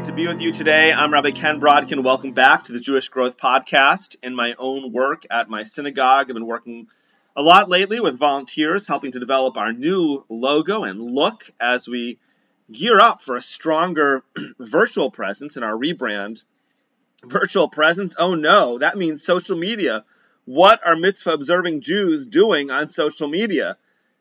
Great to be with you today. I'm Rabbi Ken Brodkin. Welcome back to the Jewish Growth Podcast. In my own work at my synagogue, I've been working a lot lately with volunteers, helping to develop our new logo and look as we gear up for a stronger virtual presence in our rebrand. Virtual presence? Oh no, that means social media. What are mitzvah observing Jews doing on social media?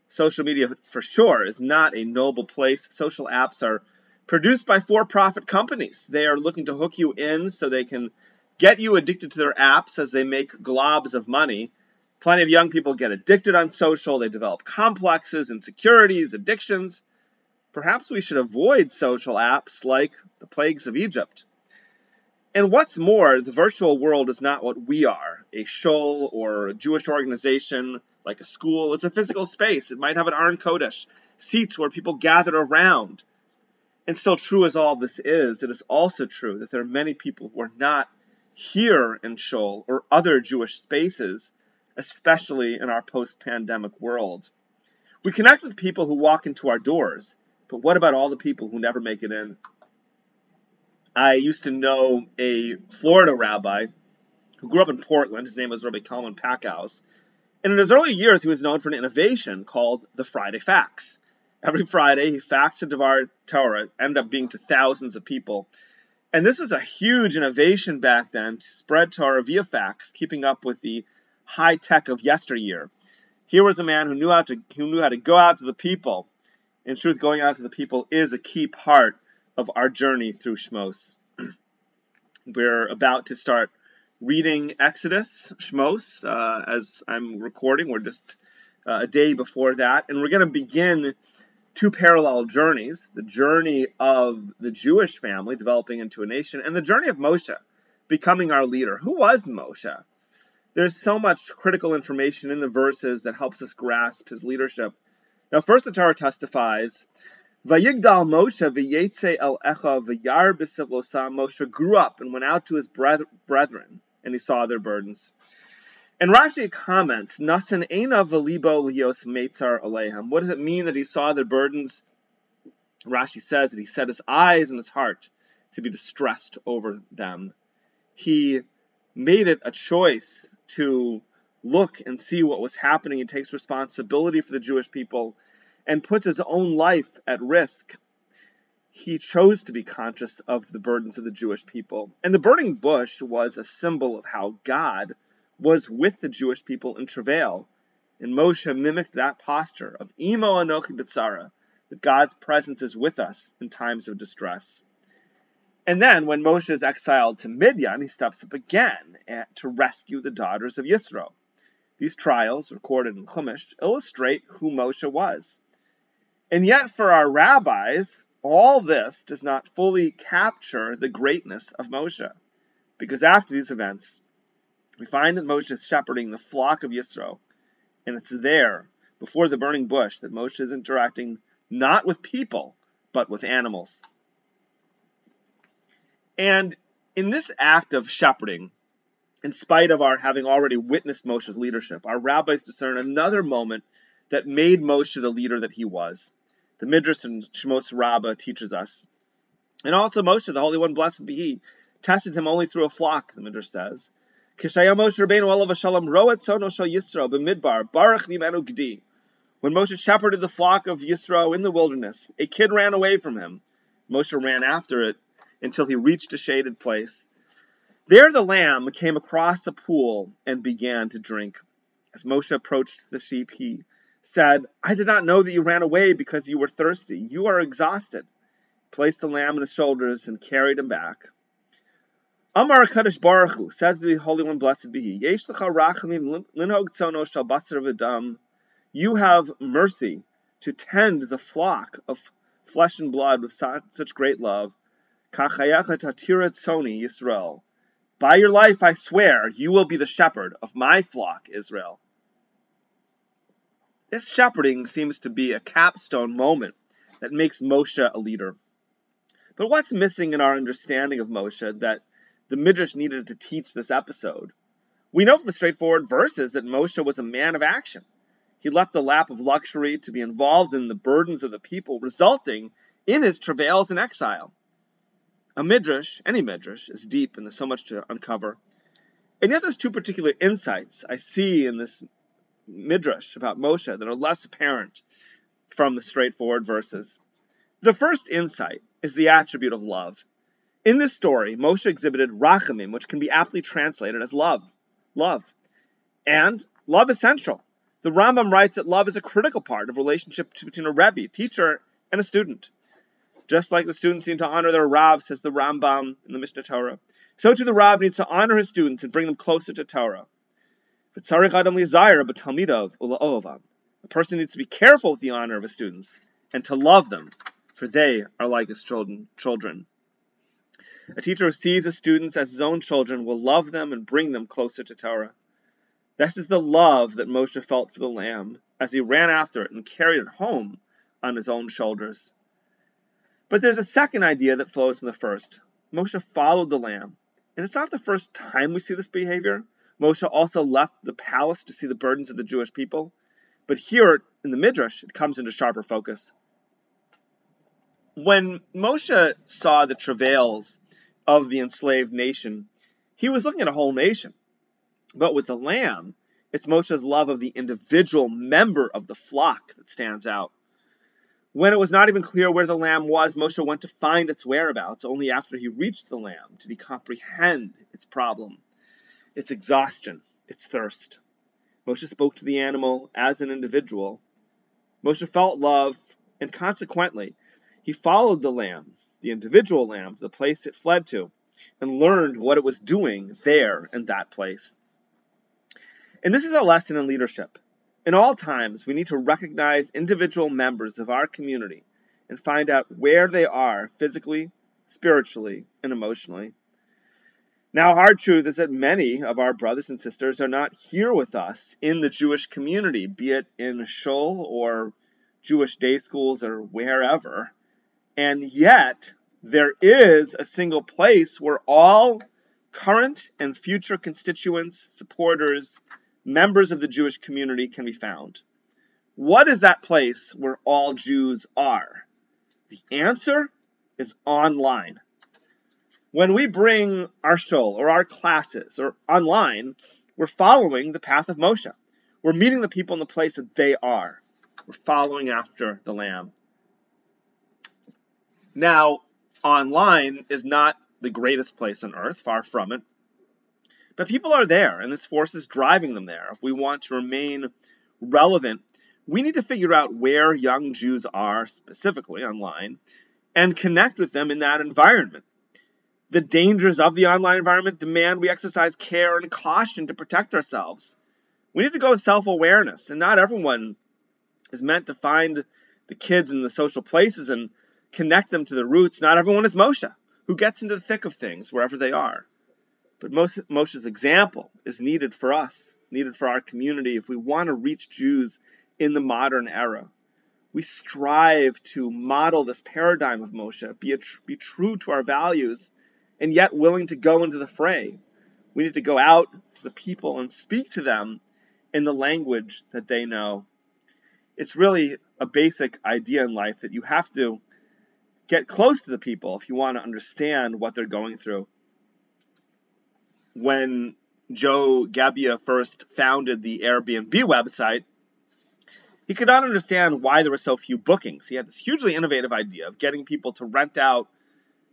Social media, for sure, is not a noble place. Social apps are produced by for profit companies. They are looking to hook you in so they can get you addicted to their apps as they make globs of money. Plenty of young people get addicted on social. They develop complexes, insecurities, addictions. Perhaps we should avoid social apps like the plagues of Egypt. And what's more, the virtual world is not what we are a shul or a Jewish organization like a school. It's a physical space. It might have an Aron Kodesh, seats where people gather around. And still true as all this is, it is also true that there are many people who are not here in Shul or other Jewish spaces, especially in our post pandemic world. We connect with people who walk into our doors, but what about all the people who never make it in? I used to know a Florida rabbi who grew up in Portland. His name was Rabbi Kalman Packouz. And in his early years, he was known for an innovation called the Friday Fax. Every Friday, he faxed a Devar Torah, ended up being to thousands of people. And this was a huge innovation back then to spread Torah via fax, keeping up with the high tech of yesteryear. Here was a man who knew how to who knew how to go out to the people. In truth, going out to the people is a key part of our journey through Shmos. We're about to start reading Exodus, Shmos, uh, as I'm recording. We're just uh, a day before that, and we're going to begin two parallel journeys the journey of the Jewish family developing into a nation, and the journey of Moshe becoming our leader. Who was Moshe? There's so much critical information in the verses that helps us grasp his leadership. Now, first, the Torah testifies Vayigdal Moshe v'yetze el echa v'yar b'sivlosam. Moshe grew up and went out to his brethren, and he saw their burdens. And Rashi comments, Nasan Eina Valibo Lios Meitzar Alehem. What does it mean that he saw their burdens? Rashi says that he set his eyes and his heart to be distressed over them. He made it a choice to look and see what was happening. He takes responsibility for the Jewish people and puts his own life at risk. He chose to be conscious of the burdens of the Jewish people. And the burning bush was a symbol of how God was with the Jewish people in travail. And Moshe mimicked that posture of Imo Anochi Bitsara, that God's presence is with us in times of distress. And then, when Moshe is exiled to Midian, he steps up again to rescue the daughters of Yisro. These trials, recorded in Chumash, illustrate who Moshe was. And yet, for our rabbis, all this does not fully capture the greatness of Moshe. Because after these events, we find that Moshe is shepherding the flock of Yisro, and it's there, before the burning bush, that Moshe is interacting not with people, but with animals. And in this act of shepherding, in spite of our having already witnessed Moshe's leadership, our rabbis discern another moment that made Moshe the leader that he was. The Midrash and Shmos Rabbah teaches us. And also Moshe, the Holy One, blessed be he, tested him only through a flock, the Midrash says. When Moshe shepherded the flock of Yisro in the wilderness, a kid ran away from him. Moshe ran after it until he reached a shaded place. There the lamb came across a pool and began to drink. As Moshe approached the sheep, he said, I did not know that you ran away because you were thirsty. You are exhausted. He placed the lamb on his shoulders and carried him back. Amar Kadosh Baruch Hu, says the Holy One, blessed be He, Yesh lecha rachamim linhog tzono shal basar v'dam. You have mercy to tend the flock of flesh and blood with such great love. Kachayacha tatira tzoni Yisrael. By your life I swear, you will be the shepherd of my flock, Israel. This shepherding seems to be a capstone moment that makes Moshe a leader. But what's missing in our understanding of Moshe that the Midrash needed to teach this episode. We know from straightforward verses that Moshe was a man of action. He left the lap of luxury to be involved in the burdens of the people, resulting in his travails in exile. A midrash, any midrash, is deep and there's so much to uncover. And yet there's two particular insights I see in this midrash about Moshe that are less apparent from the straightforward verses. The first insight is the attribute of love. In this story, Moshe exhibited rachamim, which can be aptly translated as love. Love. And love is central. The Rambam writes that love is a critical part of relationship between a Rebbe, teacher, and a student. Just like the students need to honor their Rav, says the Rambam in the Mishnah Torah, so too the Rav needs to honor his students and bring them closer to Torah. But A person needs to be careful with the honor of his students and to love them, for they are like his children. A teacher who sees his students as his own children will love them and bring them closer to Torah. This is the love that Moshe felt for the lamb as he ran after it and carried it home on his own shoulders. But there's a second idea that flows from the first. Moshe followed the lamb. And it's not the first time we see this behavior. Moshe also left the palace to see the burdens of the Jewish people. But here in the Midrash, it comes into sharper focus. When Moshe saw the travails of the enslaved nation, he was looking at a whole nation. But with the lamb, it's Moshe's love of the individual member of the flock that stands out. When it was not even clear where the lamb was, Moshe went to find its whereabouts only after he reached the lamb to comprehend its problem, its exhaustion, its thirst. Moshe spoke to the animal as an individual. Moshe felt love, and consequently, he followed the lamb, the individual lamb, the place it fled to, and learned what it was doing there in that place. And this is a lesson in leadership. In all times, we need to recognize individual members of our community and find out where they are physically, spiritually, and emotionally. Now, hard truth is that many of our brothers and sisters are not here with us in the Jewish community, be it in shul or Jewish day schools or wherever. And yet, there is a single place where all current and future constituents, supporters, members of the Jewish community can be found. What is that place where all Jews are? The answer is online. When we bring our shul or our classes or online, we're following the path of Moshe. We're meeting the people in the place that they are. We're following after the Lamb. Now, online is not the greatest place on earth, far from it. But people are there, and this force is driving them there. If we want to remain relevant, we need to figure out where young Jews are specifically online and connect with them in that environment. The dangers of the online environment demand we exercise care and caution to protect ourselves. We need to go with self awareness, and not everyone is meant to find the kids in the social places and connect them to the roots. Not everyone is Moshe, who gets into the thick of things wherever they are. But Moshe's example is needed for us, needed for our community if we want to reach Jews in the modern era. We strive to model this paradigm of Moshe, be, tr- be true to our values, and yet willing to go into the fray. We need to go out to the people and speak to them in the language that they know. It's really a basic idea in life that you have to get close to the people if you want to understand what they're going through when Joe Gebbia first founded the Airbnb website, he could not understand why there were so few bookings. He had this hugely innovative idea of getting people to rent out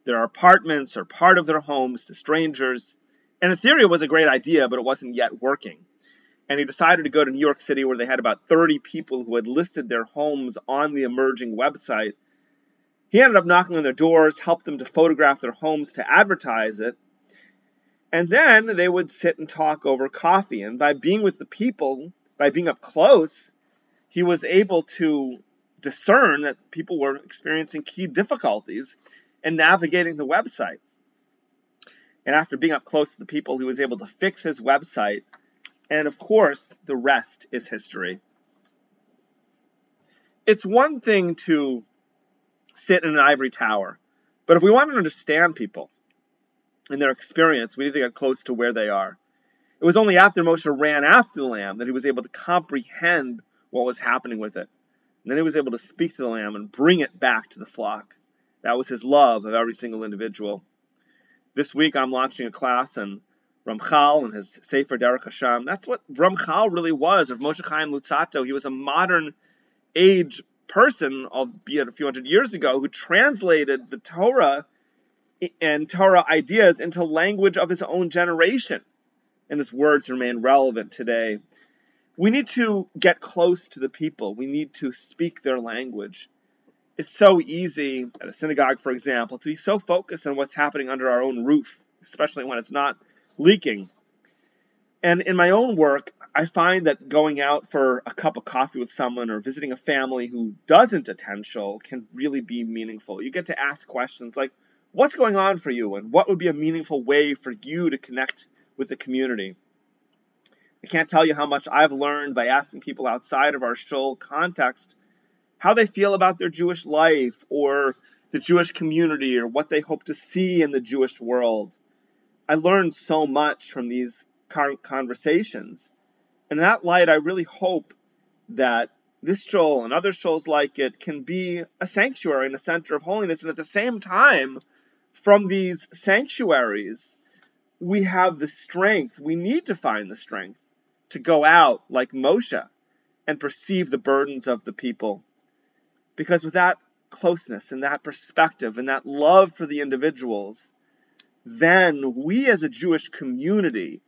their apartments or part of their homes to strangers. And in theory, was a great idea, but it wasn't yet working. And he decided to go to New York City, where they had about 30 people who had listed their homes on the emerging website. He ended up knocking on their doors, helped them to photograph their homes to advertise it, and then they would sit and talk over coffee. And by being with the people, by being up close, he was able to discern that people were experiencing key difficulties in navigating the website. And after being up close to the people, he was able to fix his website. And of course, the rest is history. It's one thing to sit in an ivory tower, but if we want to understand people, and their experience, we need to get close to where they are. It was only after Moshe ran after the lamb that he was able to comprehend what was happening with it. And then he was able to speak to the lamb and bring it back to the flock. That was his love of every single individual. This week I'm launching a class on Ramchal and his Sefer Derech Hashem. That's what Ramchal really was, of Moshe Chaim Luzzatto. He was a modern age person, albeit a few hundred years ago, who translated the Torah and Torah ideas into language of his own generation. And his words remain relevant today. We need to get close to the people. We need to speak their language. It's so easy at a synagogue, for example, to be so focused on what's happening under our own roof, especially when it's not leaking. And in my own work, I find that going out for a cup of coffee with someone or visiting a family who doesn't attend shul can really be meaningful. You get to ask questions like, what's going on for you and what would be a meaningful way for you to connect with the community. I can't tell you how much I've learned by asking people outside of our shul context how they feel about their Jewish life or the Jewish community or what they hope to see in the Jewish world. I learned so much from these conversations. And in that light, I really hope that this shul and other shuls like it can be a sanctuary and a center of holiness. And at the same time, from these sanctuaries, we have the strength, we need to find the strength to go out like Moshe and perceive the burdens of the people. Because with that closeness and that perspective and that love for the individuals, then we as a Jewish community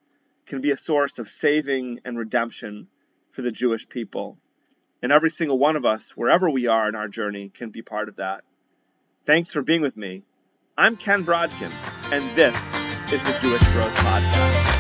can be a source of saving and redemption for the Jewish people. And every single one of us, wherever we are in our journey, can be part of that. Thanks for being with me. I'm Ken Brodkin, and this is the Jewish Growth Podcast.